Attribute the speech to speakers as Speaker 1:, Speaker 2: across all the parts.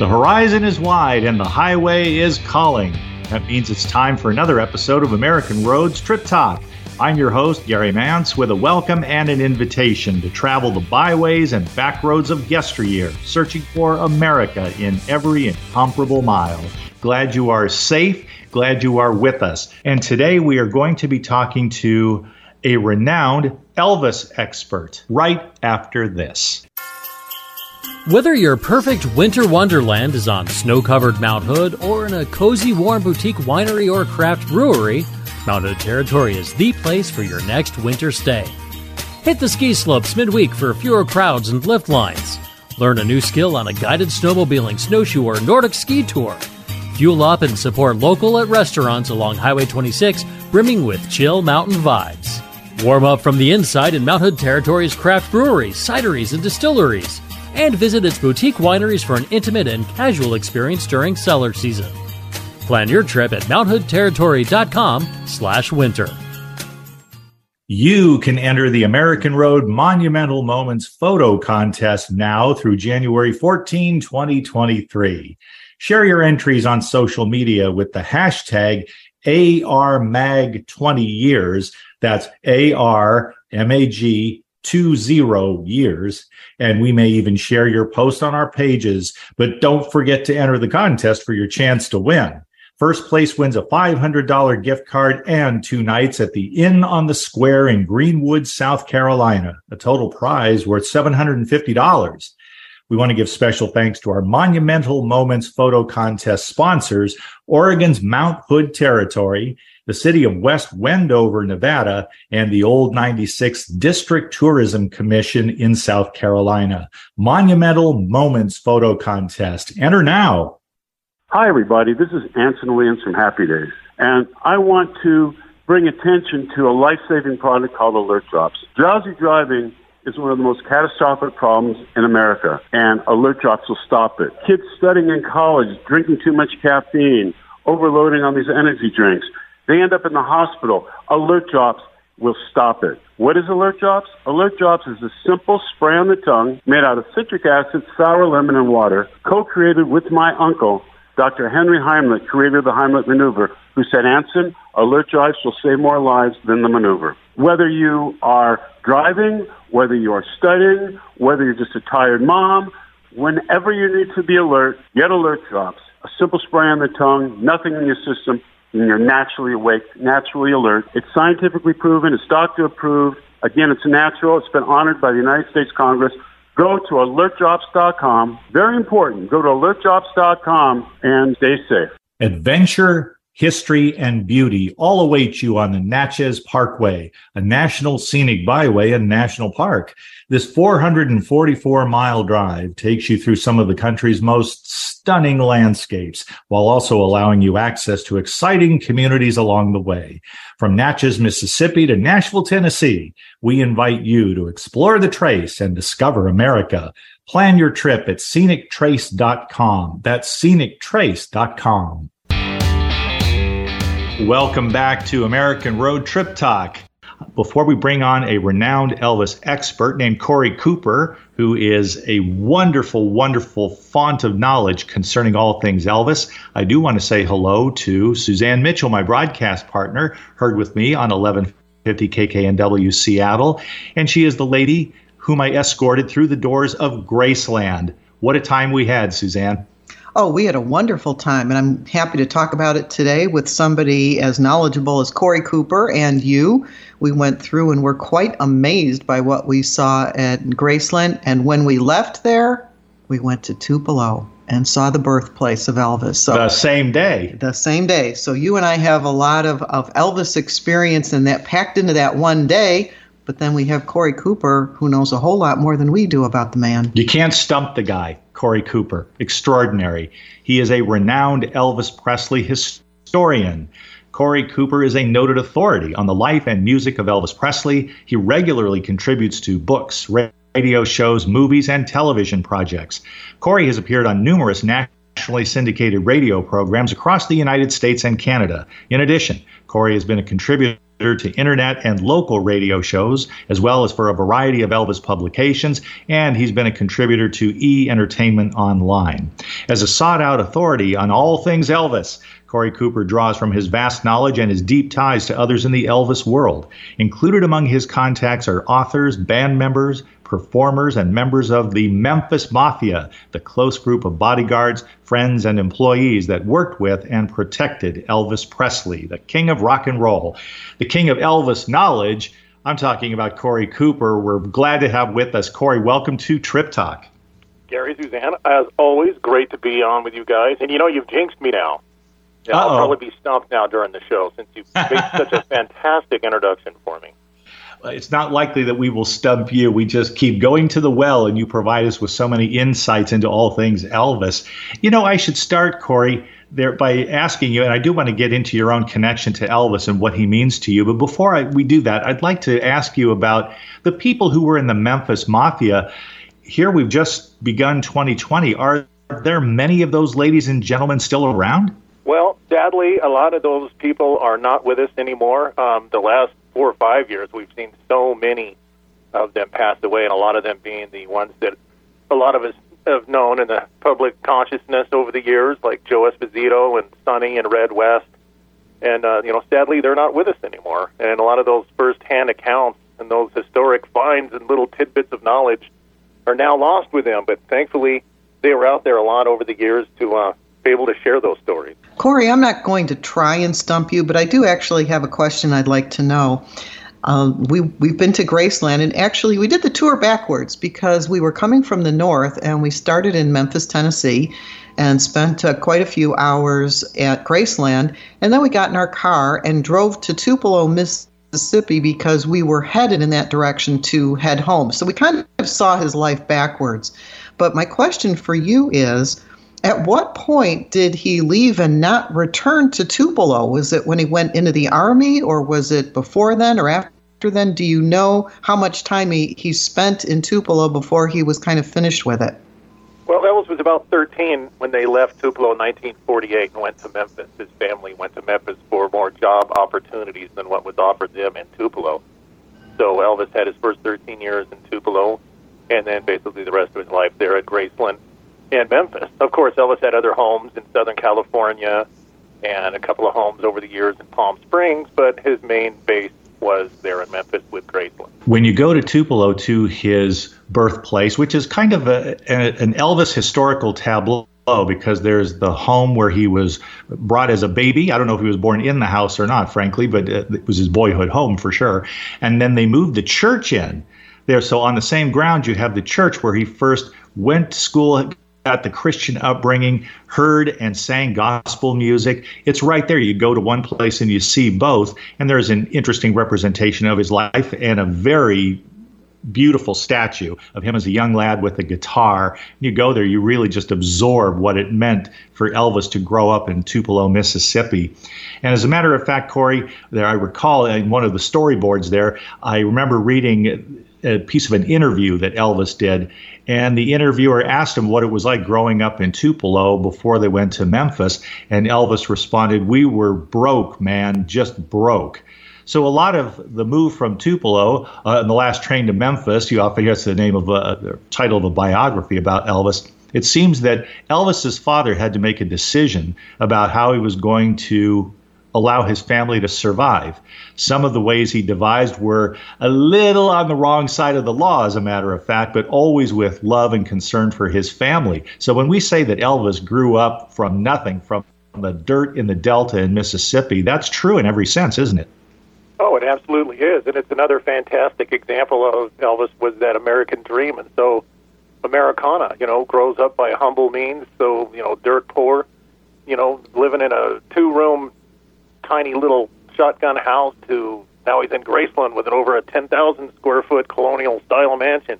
Speaker 1: The horizon is wide and the highway is calling. That means it's time for another episode of American Roads Trip Talk. I'm your host, Gary Mance, with a welcome and an invitation to travel the byways and back roads of yesteryear, searching for America in every incomparable mile. Glad you are safe. Glad you are with us. And today we are going to be talking to a renowned Elvis expert right after this.
Speaker 2: Whether your perfect winter wonderland is on snow covered Mount Hood or in a cozy, warm boutique winery or craft brewery, Mount Hood Territory is the place for your next winter stay. Hit the ski slopes midweek for fewer crowds and lift lines. Learn a new skill on a guided snowmobiling, snowshoe, or Nordic ski tour. Fuel up and support local at restaurants along Highway 26, brimming with chill mountain vibes. Warm up from the inside in Mount Hood Territory's craft breweries, cideries, and distilleries and visit its boutique wineries for an intimate and casual experience during cellar season. Plan your trip at mounthoodterritory.com slash winter.
Speaker 1: You can enter the American Road Monumental Moments photo contest now through January 14, 2023. Share your entries on social media with the hashtag ARMAG20 years. That's ARMAG two zero years. And we may even share your post on our pages, but don't forget to enter the contest for your chance to win. First place wins a $500 gift card and two nights at the Inn on the Square in Greenwood, South Carolina, a total prize worth $750. We want to give special thanks to our Monumental Moments photo contest sponsors, Oregon's Mount Hood Territory, the city of West Wendover, Nevada, and the Old 96th District Tourism Commission in South Carolina. Monumental Moments Photo Contest. Enter now.
Speaker 3: Hi, everybody. This is Anson Williams from Happy Days, and I want to bring attention to a life saving product called Alert Drops. Drowsy driving is one of the most catastrophic problems in America, and Alert Drops will stop it. Kids studying in college, drinking too much caffeine, overloading on these energy drinks. They end up in the hospital. Alert Drops will stop it. What is Alert Drops? Alert Drops is a simple spray on the tongue made out of citric acid, sour lemon, and water, co-created with my uncle, Dr. Henry Heimlich, creator of the Heimlich maneuver, who said, Anson, Alert Drops will save more lives than the maneuver. Whether you are driving, whether you are studying, whether you're just a tired mom, whenever you need to be alert, get Alert Drops. A simple spray on the tongue, nothing in your system, and you're naturally awake, naturally alert. It's scientifically proven. It's doctor approved. Again, it's natural. It's been honored by the United States Congress. Go to alertdrops.com. Very important. Go to alertdrops.com and stay safe.
Speaker 1: Adventure history, and beauty all await you on the Natchez Parkway, a national scenic byway and national park. This 444 mile drive takes you through some of the country's most stunning landscapes while also allowing you access to exciting communities along the way. From Natchez, Mississippi to Nashville, Tennessee, we invite you to explore the trace and discover America. Plan your trip at scenictrace.com. That's scenictrace.com. Welcome back to American Road Trip Talk. Before we bring on a renowned Elvis expert named Cory Cooper, who is a wonderful, wonderful font of knowledge concerning all things Elvis, I do want to say hello to Suzanne Mitchell, my broadcast partner, heard with me on 1150 KKNW Seattle. And she is the lady whom I escorted through the doors of Graceland. What a time we had, Suzanne.
Speaker 4: Oh, we had a wonderful time, and I'm happy to talk about it today with somebody as knowledgeable as Cory Cooper and you. We went through and were quite amazed by what we saw at Graceland. And when we left there, we went to Tupelo and saw the birthplace of Elvis.
Speaker 1: So the same day.
Speaker 4: The same day. So you and I have a lot of, of Elvis experience and that packed into that one day. But then we have Cory Cooper, who knows a whole lot more than we do about the man.
Speaker 1: You can't stump the guy. Cory Cooper. Extraordinary. He is a renowned Elvis Presley historian. Cory Cooper is a noted authority on the life and music of Elvis Presley. He regularly contributes to books, radio shows, movies, and television projects. Cory has appeared on numerous nationally syndicated radio programs across the United States and Canada. In addition, Cory has been a contributor to internet and local radio shows, as well as for a variety of Elvis publications, and he's been a contributor to E Entertainment Online. As a sought out authority on all things Elvis, Cory Cooper draws from his vast knowledge and his deep ties to others in the Elvis world. Included among his contacts are authors, band members, performers, and members of the Memphis Mafia, the close group of bodyguards, friends, and employees that worked with and protected Elvis Presley, the king of rock and roll, the king of Elvis knowledge. I'm talking about Cory Cooper. We're glad to have with us. Cory, welcome to Trip Talk.
Speaker 5: Gary, Suzanne, as always, great to be on with you guys. And you know, you've jinxed me now. Yeah, I'll probably be stumped now during the show since you made such a fantastic introduction for me.
Speaker 1: It's not likely that we will stump you. We just keep going to the well, and you provide us with so many insights into all things Elvis. You know, I should start, Cory, there by asking you, and I do want to get into your own connection to Elvis and what he means to you. But before I, we do that, I'd like to ask you about the people who were in the Memphis Mafia. Here we've just begun 2020. Are there many of those ladies and gentlemen still around?
Speaker 5: Well, sadly, a lot of those people are not with us anymore. Um, the last four or five years, we've seen so many of them pass away, and a lot of them being the ones that a lot of us have known in the public consciousness over the years, like Joe Esposito and Sonny and Red West. And, uh, you know, sadly, they're not with us anymore. And a lot of those first-hand accounts and those historic finds and little tidbits of knowledge are now lost with them. But thankfully, they were out there a lot over the years to uh, be able to share those stories.
Speaker 4: Corey, I'm not going to try and stump you, but I do actually have a question I'd like to know. Um, we we've been to Graceland, and actually we did the tour backwards because we were coming from the north, and we started in Memphis, Tennessee, and spent uh, quite a few hours at Graceland, and then we got in our car and drove to Tupelo, Mississippi, because we were headed in that direction to head home. So we kind of saw his life backwards. But my question for you is at what point did he leave and not return to Tupelo? Was it when he went into the army, or was it before then or after then? Do you know how much time he, he spent in Tupelo before he was kind of finished with it?
Speaker 5: Well, Elvis was about 13 when they left Tupelo in 1948 and went to Memphis. His family went to Memphis for more job opportunities than what was offered them in Tupelo. So Elvis had his first 13 years in Tupelo, and then basically the rest of his life there at Graceland in Memphis. Of course, Elvis had other homes in Southern California and a couple of homes over the years in Palm Springs, but his main base was there in Memphis with Graceland.
Speaker 1: When you go to Tupelo to his birthplace, which is kind of a, a, an Elvis historical tableau because there's the home where he was brought as a baby. I don't know if he was born in the house or not, frankly, but it was his boyhood home for sure. And then they moved the church in there. So on the same ground, you have the church where he first went to school, got the Christian upbringing, heard and sang gospel music. It's right there. You go to one place and you see both. And there's an interesting representation of his life and a very beautiful statue of him as a young lad with a guitar. You go there, you really just absorb what it meant for Elvis to grow up in Tupelo, Mississippi. And as a matter of fact, Cory, there I recall in one of the storyboards there, I remember reading a piece of an interview that Elvis did, and the interviewer asked him what it was like growing up in Tupelo before they went to Memphis, and Elvis responded, "We were broke, man, just broke." So a lot of the move from Tupelo uh, and the last train to Memphis, you often hear the name of a title of a biography about Elvis. It seems that Elvis's father had to make a decision about how he was going to allow his family to survive. Some of the ways he devised were a little on the wrong side of the law, as a matter of fact, but always with love and concern for his family. So when we say that Elvis grew up from nothing, from the dirt in the Delta in Mississippi, that's true in every sense, isn't it?
Speaker 5: Oh, it absolutely is. And it's another fantastic example of Elvis was that American dream. And so Americana, you know, grows up by humble means. So, you know, dirt poor, you know, living in a two room tiny little shotgun house to now he's in Graceland with an over a 10,000 square foot colonial style mansion.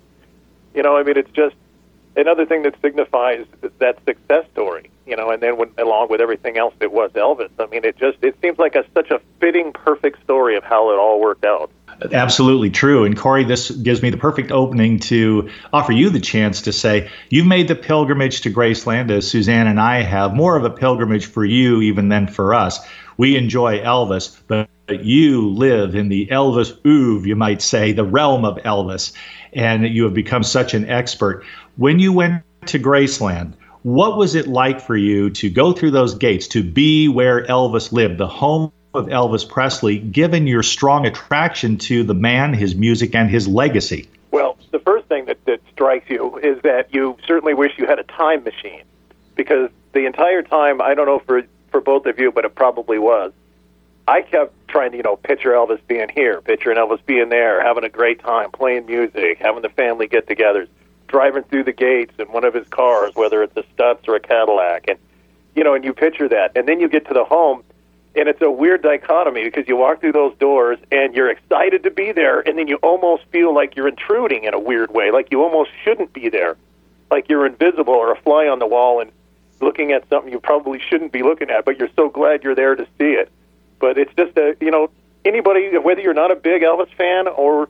Speaker 5: You know, I mean, it's just another thing that signifies that success story. You know, and then when, along with everything else that was Elvis, I mean, it just it seems like a such a fitting, perfect story of how it all worked out.
Speaker 1: Absolutely true. And Cory, this gives me the perfect opening to offer you the chance to say you've made the pilgrimage to Graceland, as Suzanne and I have, more of a pilgrimage for you even than for us we enjoy Elvis, but you live in the Elvis oeuvre, you might say, the realm of Elvis, and you have become such an expert. When you went to Graceland, what was it like for you to go through those gates, to be where Elvis lived, the home of Elvis Presley, given your strong attraction to the man, his music, and his legacy?
Speaker 5: Well, the first thing that, that strikes you is that you certainly wish you had a time machine because the entire time, I don't know for, for both of you, but it probably was, I kept trying to, you know, picture Elvis being here, picturing Elvis being there, having a great time, playing music, having the family get togethers, driving through the gates in one of his cars, whether it's a Stutz or a Cadillac. And, you know, and you picture that. And then you get to the home, and it's a weird dichotomy because you walk through those doors and you're excited to be there, and then you almost feel like you're intruding in a weird way, like you almost shouldn't be there, like you're invisible or a fly on the wall and looking at something you probably shouldn't be looking at, but you're so glad you're there to see it. But it's just a you know anybody whether you're not a big Elvis fan or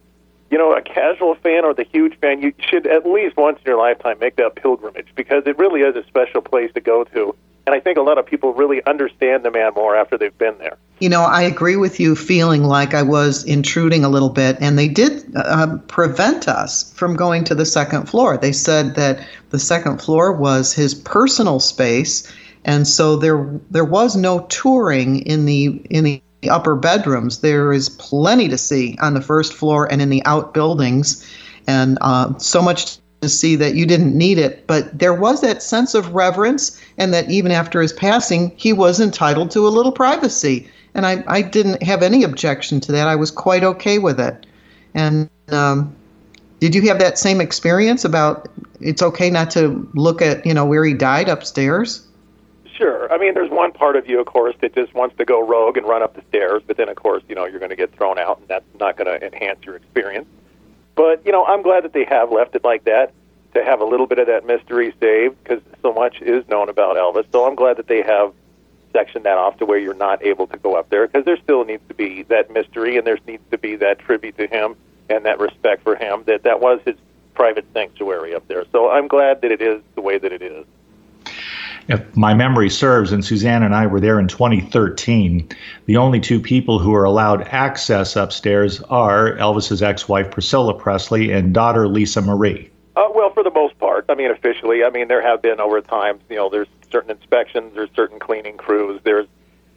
Speaker 5: you know a casual fan or the huge fan, you should at least once in your lifetime make that pilgrimage because it really is a special place to go to. And I think a lot of people really understand the man more after they've been there.
Speaker 4: You know, I agree with you feeling like I was intruding a little bit, and they did uh, prevent us from going to the second floor. They said that the second floor was his personal space and so there there was no touring in the in the upper bedrooms. There is plenty to see on the first floor and in the outbuildings, and uh, so much to see that you didn't need it. But there was that sense of reverence, and that even after his passing, he was entitled to a little privacy. And I, I didn't have any objection to that. I was quite okay with it. And um, did you have that same experience about it's okay not to look at you know where he died upstairs?
Speaker 5: Sure. I mean, there's one part of you, of course, that just wants to go rogue and run up the stairs, but then, of course, you know, you're going to get thrown out, and that's not going to enhance your experience. But, you know, I'm glad that they have left it like that to have a little bit of that mystery saved because so much is known about Elvis. So I'm glad that they have sectioned that off to where you're not able to go up there because there still needs to be that mystery and there needs to be that tribute to him and that respect for him that that was his private sanctuary up there. So I'm glad that it is the way that it is
Speaker 1: if my memory serves, and Suzanne and I were there in 2013, the only two people who are allowed access upstairs are Elvis's ex-wife Priscilla Presley and daughter Lisa Marie.
Speaker 5: Uh, well, for the most part, I mean, officially, I mean, there have been over time, you know, there's certain inspections, there's certain cleaning crews, there's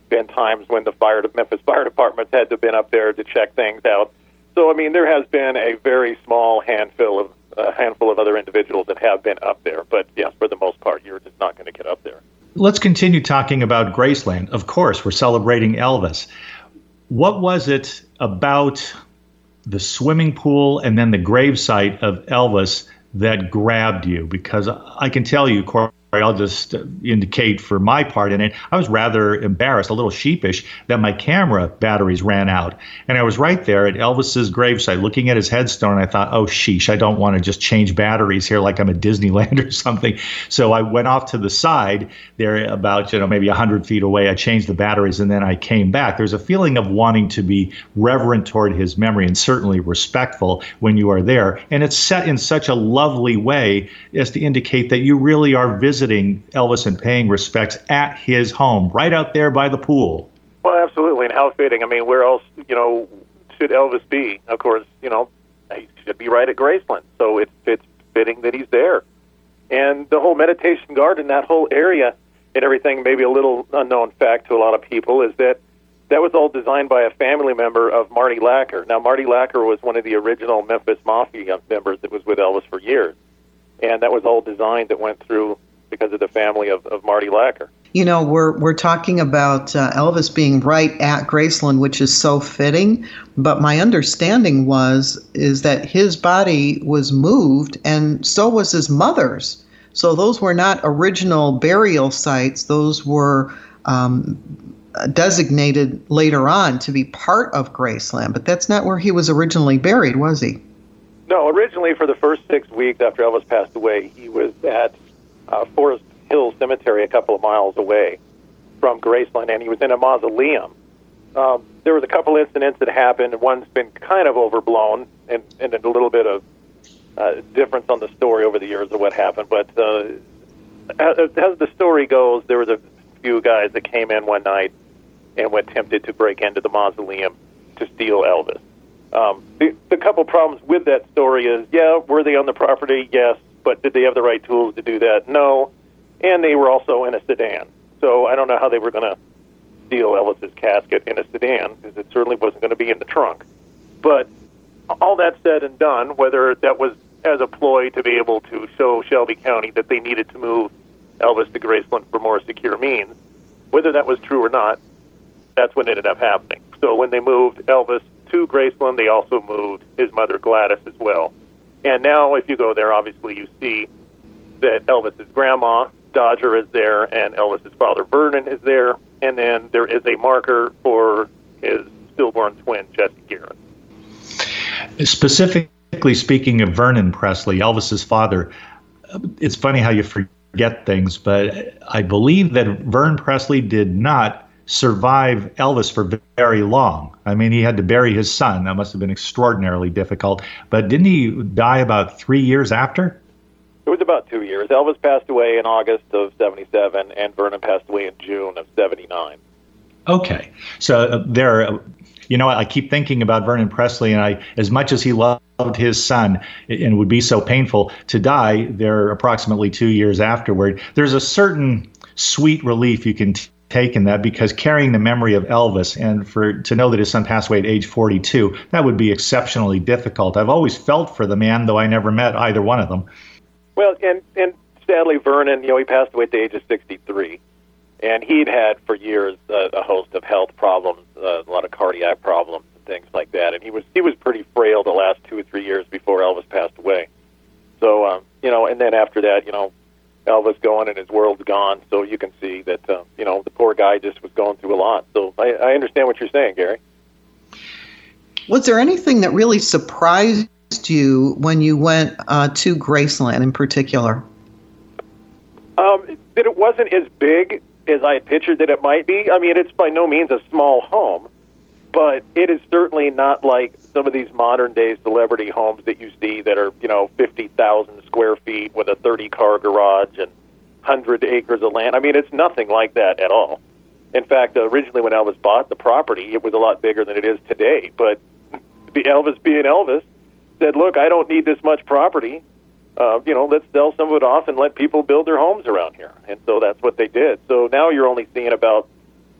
Speaker 5: been times when the fire, Memphis fire departments had to been up there to check things out. So, I mean, there has been a very small handful of a handful of other individuals that have been up there. But yes, for the most part, you're just not going to get up there.
Speaker 1: Let's continue talking about Graceland. Of course, we're celebrating Elvis. What was it about the swimming pool and then the gravesite of Elvis that grabbed you? Because I can tell you, Cory, I'll just indicate for my part in it, I was rather embarrassed, a little sheepish that my camera batteries ran out. And I was right there at Elvis's gravesite looking at his headstone. I thought, oh, sheesh, I don't want to just change batteries here like I'm at Disneyland or something. So I went off to the side there about, you know, maybe 100 feet away. I changed the batteries and then I came back. There's a feeling of wanting to be reverent toward his memory and certainly respectful when you are there. And it's set in such a lovely way as to indicate that you really are visiting visiting Elvis and paying respects at his home, right out there by the pool.
Speaker 5: Well, absolutely, and how fitting. I mean, where else, you know, should Elvis be? Of course, you know, he should be right at Graceland. So it fits fitting that he's there. And the whole meditation garden, that whole area, and everything. Maybe a little unknown fact to a lot of people is that that was all designed by a family member of Marty Lacker. Now, Marty Lacker was one of the original Memphis Mafia members that was with Elvis for years, and that was all designed that went through because of the family of, of Marty Lacker.
Speaker 4: You know, we're we're talking about uh, Elvis being right at Graceland, which is so fitting. But my understanding was is that his body was moved, and so was his mother's. So those were not original burial sites; those were um, designated later on to be part of Graceland. But that's not where he was originally buried, was he?
Speaker 5: No, originally for the first six weeks after Elvis passed away, he was at uh, Forest Hill Cemetery a couple of miles away from Graceland, and he was in a mausoleum. Um, there was a couple incidents that happened. One's been kind of overblown, and, and a little bit of uh, difference on the story over the years of what happened. But uh, as, as the story goes, there was a few guys that came in one night and attempted to break into the mausoleum to steal Elvis. Um, the, the couple problems with that story is, yeah, were they on the property? Yes, but did they have the right tools to do that? No, and they were also in a sedan. So I don't know how they were going to steal Elvis's casket in a sedan because it certainly wasn't going to be in the trunk. But all that said and done, whether that was as a ploy to be able to show Shelby County that they needed to move Elvis to Graceland for more secure means, whether that was true or not, that's what ended up happening. So when they moved Elvis to Graceland, they also moved his mother Gladys as well. And now, if you go there, obviously you see that Elvis's grandma Dodger is there, and Elvis's father Vernon is there, and then there is a marker for his stillborn twin Jesse Garon.
Speaker 1: Specifically speaking of Vernon Presley, Elvis's father, it's funny how you forget things, but I believe that Vern Presley did not survive Elvis for very long. I mean, he had to bury his son. That must have been extraordinarily difficult. But didn't he die about three years after?
Speaker 5: It was about two years. Elvis passed away in August of 77, and Vernon passed away in June of 79.
Speaker 1: Okay. So uh, there, uh, you know, I keep thinking about Vernon Presley, and I, as much as he loved his son and would be so painful to die there approximately two years afterward, there's a certain sweet relief you can t- take in that because carrying the memory of Elvis and for to know that his son passed away at age 42, that would be exceptionally difficult. I've always felt for the man, though I never met either one of them.
Speaker 5: Well, and and sadly, Vernon, you know, he passed away at the age of 63, and he'd had for years uh, a host of health problems, uh, a lot of cardiac problems and things like that, and he was he was pretty frail the last two or three years before Elvis passed away. So, um, you know, and then after that, you know, Elvis going and his world's gone. So you can see that, uh, you know, the poor guy just was going through a lot. So I, I understand what you're saying, Gary.
Speaker 4: Was there anything that really surprised you when you went uh, to Graceland in particular?
Speaker 5: Um, that it wasn't as big as I had pictured that it might be. I mean, it's by no means a small home, but it is certainly not like some of these modern day celebrity homes that you see that are, you know, 50,000 square feet with a 30 car garage and 100 acres of land. I mean, it's nothing like that at all. In fact, originally when Elvis bought the property, it was a lot bigger than it is today. But Elvis being Elvis, said, "Look, I don't need this much property. Uh, you know, let's sell some of it off and let people build their homes around here." And so that's what they did. So now you're only seeing about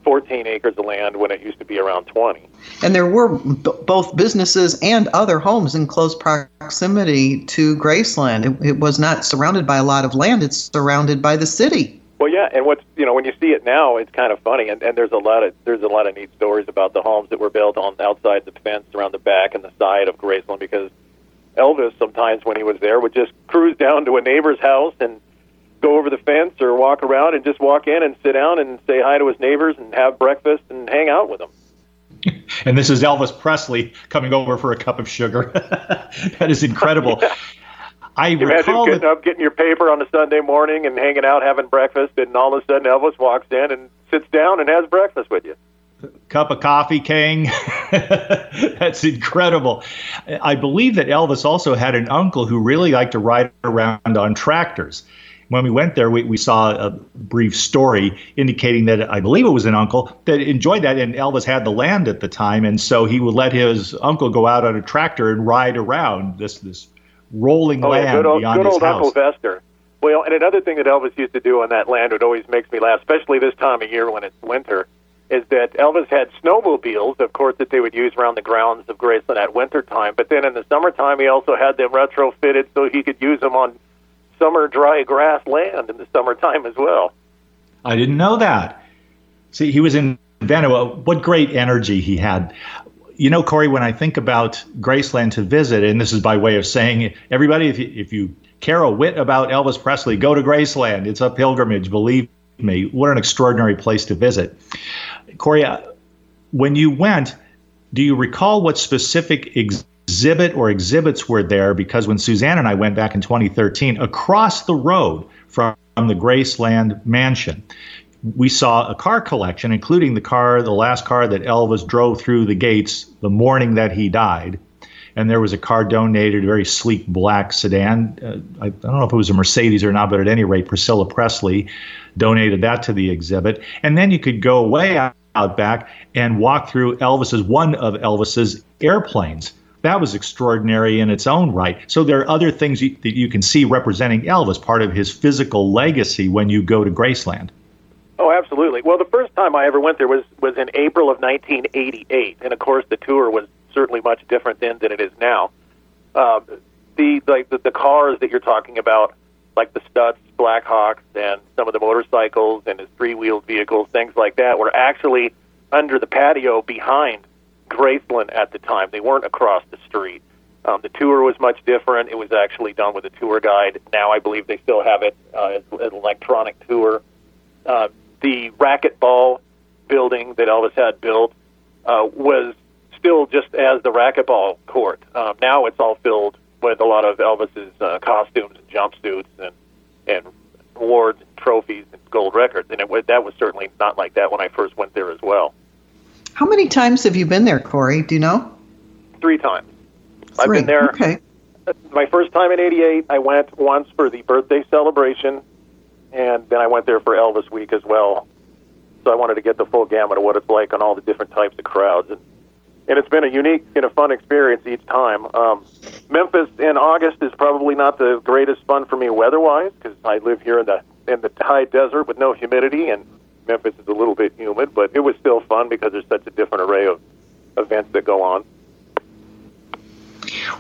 Speaker 5: 14 acres of land when it used to be around 20.
Speaker 4: And there were b- both businesses and other homes in close proximity to Graceland. It, it, was not surrounded by a lot of land, it's surrounded by the city.
Speaker 5: Well, yeah, and what's you know when you see it now, it's kind of funny, and, and there's a lot of there's a lot of neat stories about the homes that were built on outside the fence, around the back and the side of Graceland, because Elvis sometimes when he was there would just cruise down to a neighbor's house and go over the fence or walk around and just walk in and sit down and say hi to his neighbors and have breakfast and hang out with them.
Speaker 1: And this is Elvis Presley coming over for a cup of sugar. that is incredible. yeah. I
Speaker 5: Imagine
Speaker 1: recall
Speaker 5: getting that, up, getting your paper on a Sunday morning, and hanging out, having breakfast, and all of a sudden Elvis walks in and sits down and has breakfast with you
Speaker 1: cup of coffee, King. That's incredible. I believe that Elvis also had an uncle who really liked to ride around on tractors. When we went there, we, we saw a brief story indicating that I believe it was an uncle that enjoyed that, and Elvis had the land at the time, and so he would let his uncle go out on a tractor and ride around this this rolling
Speaker 5: oh,
Speaker 1: land
Speaker 5: yeah, good old,
Speaker 1: beyond
Speaker 5: good
Speaker 1: his
Speaker 5: old
Speaker 1: house.
Speaker 5: Uncle Vester. Well, and another thing that Elvis used to do on that land it always makes me laugh, especially this time of year when it's winter is that Elvis had snowmobiles, of course, that they would use around the grounds of Graceland at winter time. But then in the summertime, he also had them retrofitted so he could use them on summer dry grass land in the summertime as well.
Speaker 1: I didn't know that. See, he was in Vanuatu. What great energy he had. You know, Cory, when I think about Graceland to visit, and this is by way of saying, everybody, if you, if you care a whit about Elvis Presley, go to Graceland. It's a pilgrimage, believe me. What an extraordinary place to visit. Cory, uh, when you went, do you recall what specific exhibit or exhibits were there? Because when Suzanne and I went back in 2013, across the road from the Graceland Mansion, we saw a car collection, including the car, the last car that Elvis drove through the gates the morning that he died. And there was a car donated, a very sleek black sedan. Uh, I, I don't know if it was a Mercedes or not, but at any rate, Priscilla Presley donated that to the exhibit. And then you could go way out back and walk through Elvis's one of Elvis's airplanes. That was extraordinary in its own right. So there are other things you, that you can see representing Elvis, part of his physical legacy when you go to Graceland.
Speaker 5: Oh, absolutely. Well, the first time I ever went there was was in April of 1988, and of course the tour was certainly much different then than it is now. Uh, the like the, the cars that you're talking about, like the Stutz Blackhawks and some of the motorcycles and his three-wheeled vehicles, things like that, were actually under the patio behind Graceland at the time. They weren't across the street. Um, the tour was much different. It was actually done with a tour guide. Now I believe they still have it uh, as an electronic tour. Uh, the racquetball building that Elvis had built uh, was still just as the racquetball court. Um, now it's all filled with a lot of Elvis's uh, costumes and jumpsuits and and awards and trophies and gold records. And it, that was certainly not like that when I first went there as well.
Speaker 4: How many times have you been there, Cory? Do you know?
Speaker 5: Three times.
Speaker 4: i
Speaker 5: I've been there.
Speaker 4: Okay.
Speaker 5: My first time in '88, I went once for the birthday celebration, and then I went there for Elvis Week as well. So I wanted to get the full gamut of what it's like on all the different types of crowds. And and it's been a unique and a fun experience each time. Um, Memphis in August is probably not the greatest fun for me weather-wise because I live here in the in the high desert with no humidity, and Memphis is a little bit humid. But it was still fun because there's such a different array of events that go on.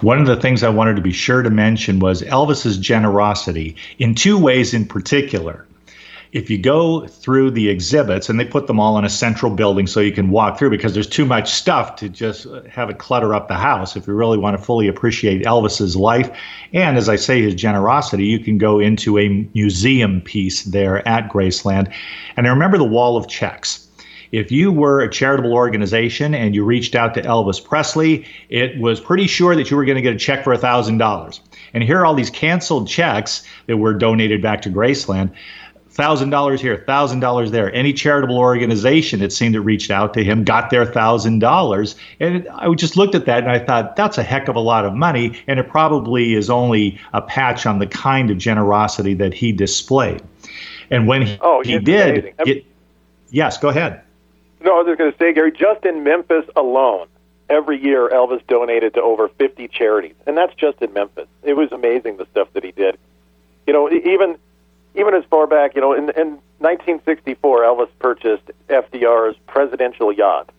Speaker 1: One of the things I wanted to be sure to mention was Elvis's generosity in two ways in particular if you go through the exhibits and they put them all in a central building so you can walk through because there's too much stuff to just uh, have it clutter up the house. If you really want to fully appreciate Elvis's life and as I say his generosity you can go into a museum piece there at Graceland. And I remember the wall of checks. If you were a charitable organization and you reached out to Elvis Presley, it was pretty sure that you were going to get a check for $1,000. And here are all these canceled checks that were donated back to Graceland thousand dollars here, thousand dollars there. Any charitable organization that seemed to reached out to him got their thousand dollars, and I just looked at that and I thought that's a heck of a lot of money, and it probably is only a patch on the kind of generosity that he displayed. And when he,
Speaker 5: oh,
Speaker 1: he did, it, yes, go ahead.
Speaker 5: No, I was just going to say, Gary, just in Memphis alone, every year Elvis donated to over 50 charities, and that's just in Memphis. It was amazing the stuff that he did. You know, even even as far back, you know, in, in 1964, Elvis purchased FDR's presidential yacht,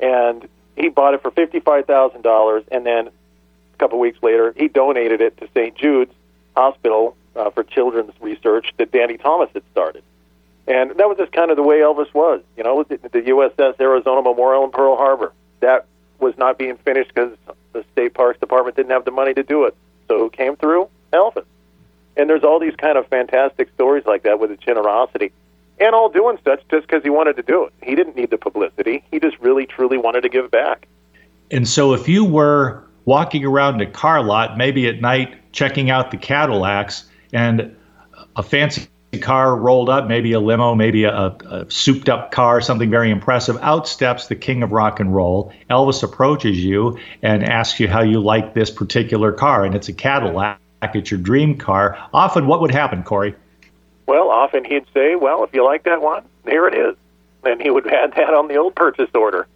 Speaker 5: and he bought it for fifty-five thousand dollars, and then a couple weeks later, he donated it to St. Jude's Hospital uh, for Children's Research that Danny Thomas had started. And that was just kind of the way Elvis was. You know, the, the USS Arizona Memorial in Pearl Harbor. That was not being finished because the State Parks Department didn't have the money to do it. So who came through? Elvis. And there's all these kind of fantastic stories like that with his generosity. And all doing such just because he wanted to do it. He didn't need the publicity. He just really, truly wanted to give back.
Speaker 1: And so if you were walking around a car lot, maybe at night, checking out the Cadillacs, and a fancy car rolled up, maybe a limo, maybe a, a, souped up car, something very impressive. Out steps the king of rock and roll. Elvis approaches you and asks you how you like this particular car, and it's a Cadillac at your dream car, often what would happen, Cory?
Speaker 5: Well, often he'd say, "Well, if you like that one, here it is," and he would add that on the old purchase order.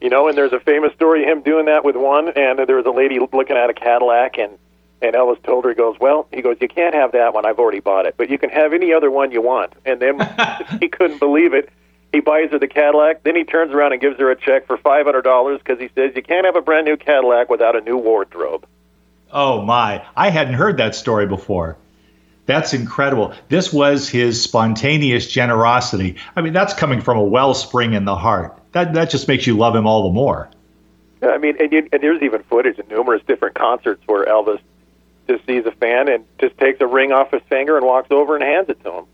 Speaker 5: You know, and there's a famous story of him doing that with one, and there was a lady looking at a Cadillac, and and Elvis told her, he goes, "Well, he goes, you can't have that one. I've already bought it, but you can have any other one you want." And then he couldn't believe it. He buys her the Cadillac. Then he turns around and gives her a check for five hundred dollars because he says you can't have a brand new Cadillac without a new wardrobe.
Speaker 1: Oh my, I hadn't heard that story before. That's incredible. This was his spontaneous generosity. I mean, that's coming from a wellspring in the heart. That that just makes you love him all the more.
Speaker 5: Yeah, I mean, and, you, and there's even footage in numerous different concerts where Elvis just sees a fan and just takes a ring off his finger and walks over and hands it to him.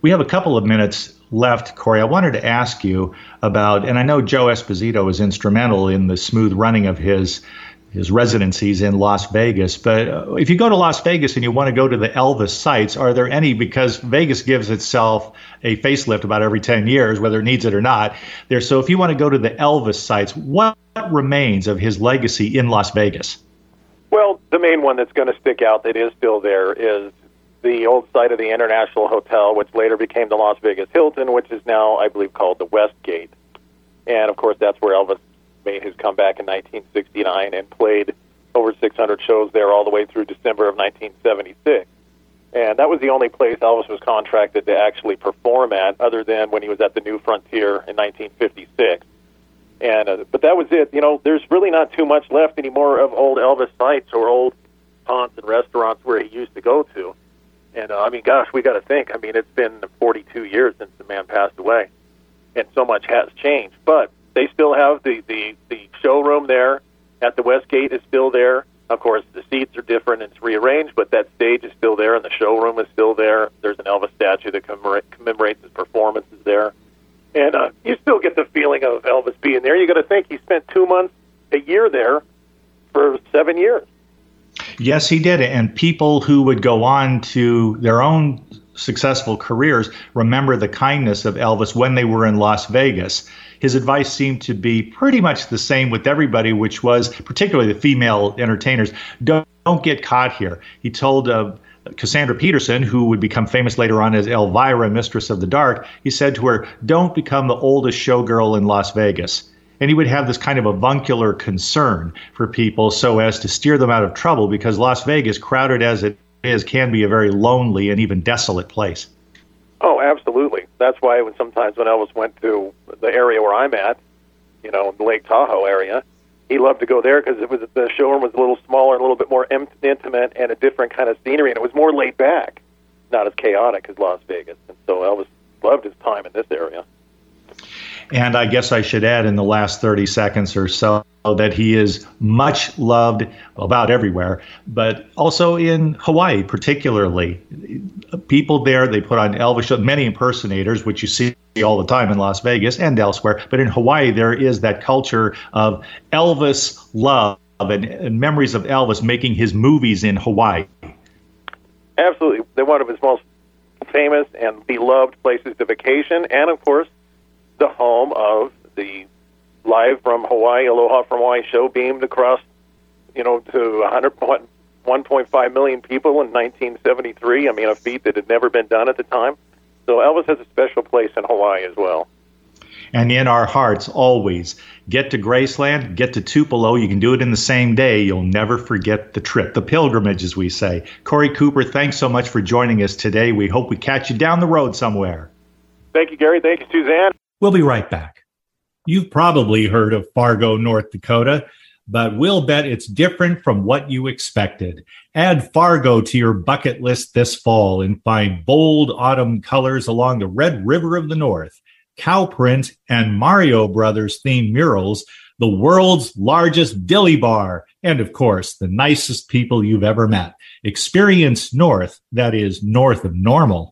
Speaker 1: We have a couple of minutes left, Cory. I wanted to ask you about, and I know Joe Esposito was instrumental in the smooth running of his his residencies in Las Vegas. But uh, if you go to Las Vegas and you want to go to the Elvis sites, are there any? Because Vegas gives itself a facelift about every 10 years, whether it needs it or not. There, so if you want to go to the Elvis sites, what remains of his legacy in Las Vegas?
Speaker 5: Well, the main one that's going to stick out that is still there is the old site of the International Hotel, which later became the Las Vegas Hilton, which is now, I believe, called the Westgate. And of course, that's where Elvis made his comeback in 1969 and played over 600 shows there all the way through December of 1976. And that was the only place Elvis was contracted to actually perform at, other than when he was at the New Frontier in 1956. And uh, but that was it. You know, there's really not too much left anymore of old Elvis sites or old haunts and restaurants where he used to go to. And uh, I mean, gosh, we got to think. I mean, it's been 42 years since the man passed away, and so much has changed. But they still have the the the showroom there at the Westgate is still there. Of course, the seats are different and it's rearranged, but that stage is still there and the showroom is still there. There's an Elvis statue that commemorates his performances there. And uh, you still get the feeling of Elvis being there. You got to think he spent two months a year there for seven years.
Speaker 1: Yes, he did. And people who would go on to their own successful careers remember the kindness of Elvis when they were in Las Vegas his advice seemed to be pretty much the same with everybody, which was particularly the female entertainers don't, don't get caught here. He told uh, Cassandra Peterson, who would become famous later on as Elvira, Mistress of the Dark, he said to her, Don't become the oldest showgirl in Las Vegas. And he would have this kind of avuncular concern for people so as to steer them out of trouble because Las Vegas, crowded as it is, can be a very lonely and even desolate place.
Speaker 5: Oh, absolutely. That's why when sometimes when Elvis went to the area where I'm at, you know, the Lake Tahoe area, he loved to go there because it was the showroom was a little smaller, a little bit more intimate, and a different kind of scenery, and it was more laid back, not as chaotic as Las Vegas. And so Elvis loved his time in this area.
Speaker 1: And I guess I should add in the last 30 seconds or so that he is much loved about everywhere, but also in Hawaii, particularly. People there, they put on Elvis shows, many impersonators, which you see all the time in Las Vegas and elsewhere. But in Hawaii, there is that culture of Elvis love and, and memories of Elvis making his movies in Hawaii.
Speaker 5: Absolutely. They're one of his most famous and beloved places to vacation, and of course, the home of the live from Hawaii, Aloha from Hawaii show beamed across, you know, to 100, 1.5 million people in 1973. I mean, a feat that had never been done at the time. So Elvis has a special place in Hawaii as well.
Speaker 1: And in our hearts, always get to Graceland, get to Tupelo. You can do it in the same day. You'll never forget the trip, the pilgrimage, as we say. Cory Cooper, thanks so much for joining us today. We hope we catch you down the road somewhere.
Speaker 5: Thank you, Gary. Thank you, Suzanne.
Speaker 1: We'll be right back. You've probably heard of Fargo, North Dakota, but we'll bet it's different from what you expected. Add Fargo to your bucket list this fall and find bold autumn colors along the Red River of the North, cow print, and Mario Brothers themed murals, the world's largest dilly bar, and of course, the nicest people you've ever met. Experience North, that is north of normal.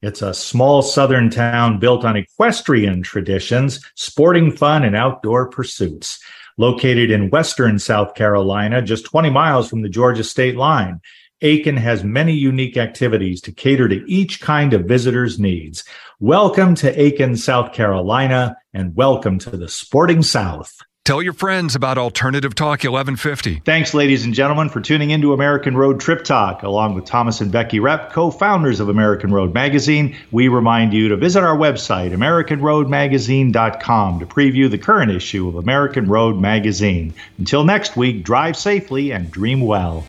Speaker 1: it's a small southern town built on equestrian traditions, sporting fun, and outdoor pursuits. Located in western South Carolina, just 20 miles from the Georgia state line, Aiken has many unique activities to cater to each kind of visitor's needs. Welcome to Aiken, South Carolina, and welcome to the Sporting South.
Speaker 6: Tell your friends about Alternative Talk 1150.
Speaker 1: Thanks, ladies and gentlemen, for tuning into American Road Trip Talk. Along with Thomas and Becky Repp, co founders of American Road Magazine, we remind you to visit our website, AmericanRoadMagazine.com, to preview the current issue of American Road Magazine. Until next week, drive safely and dream well.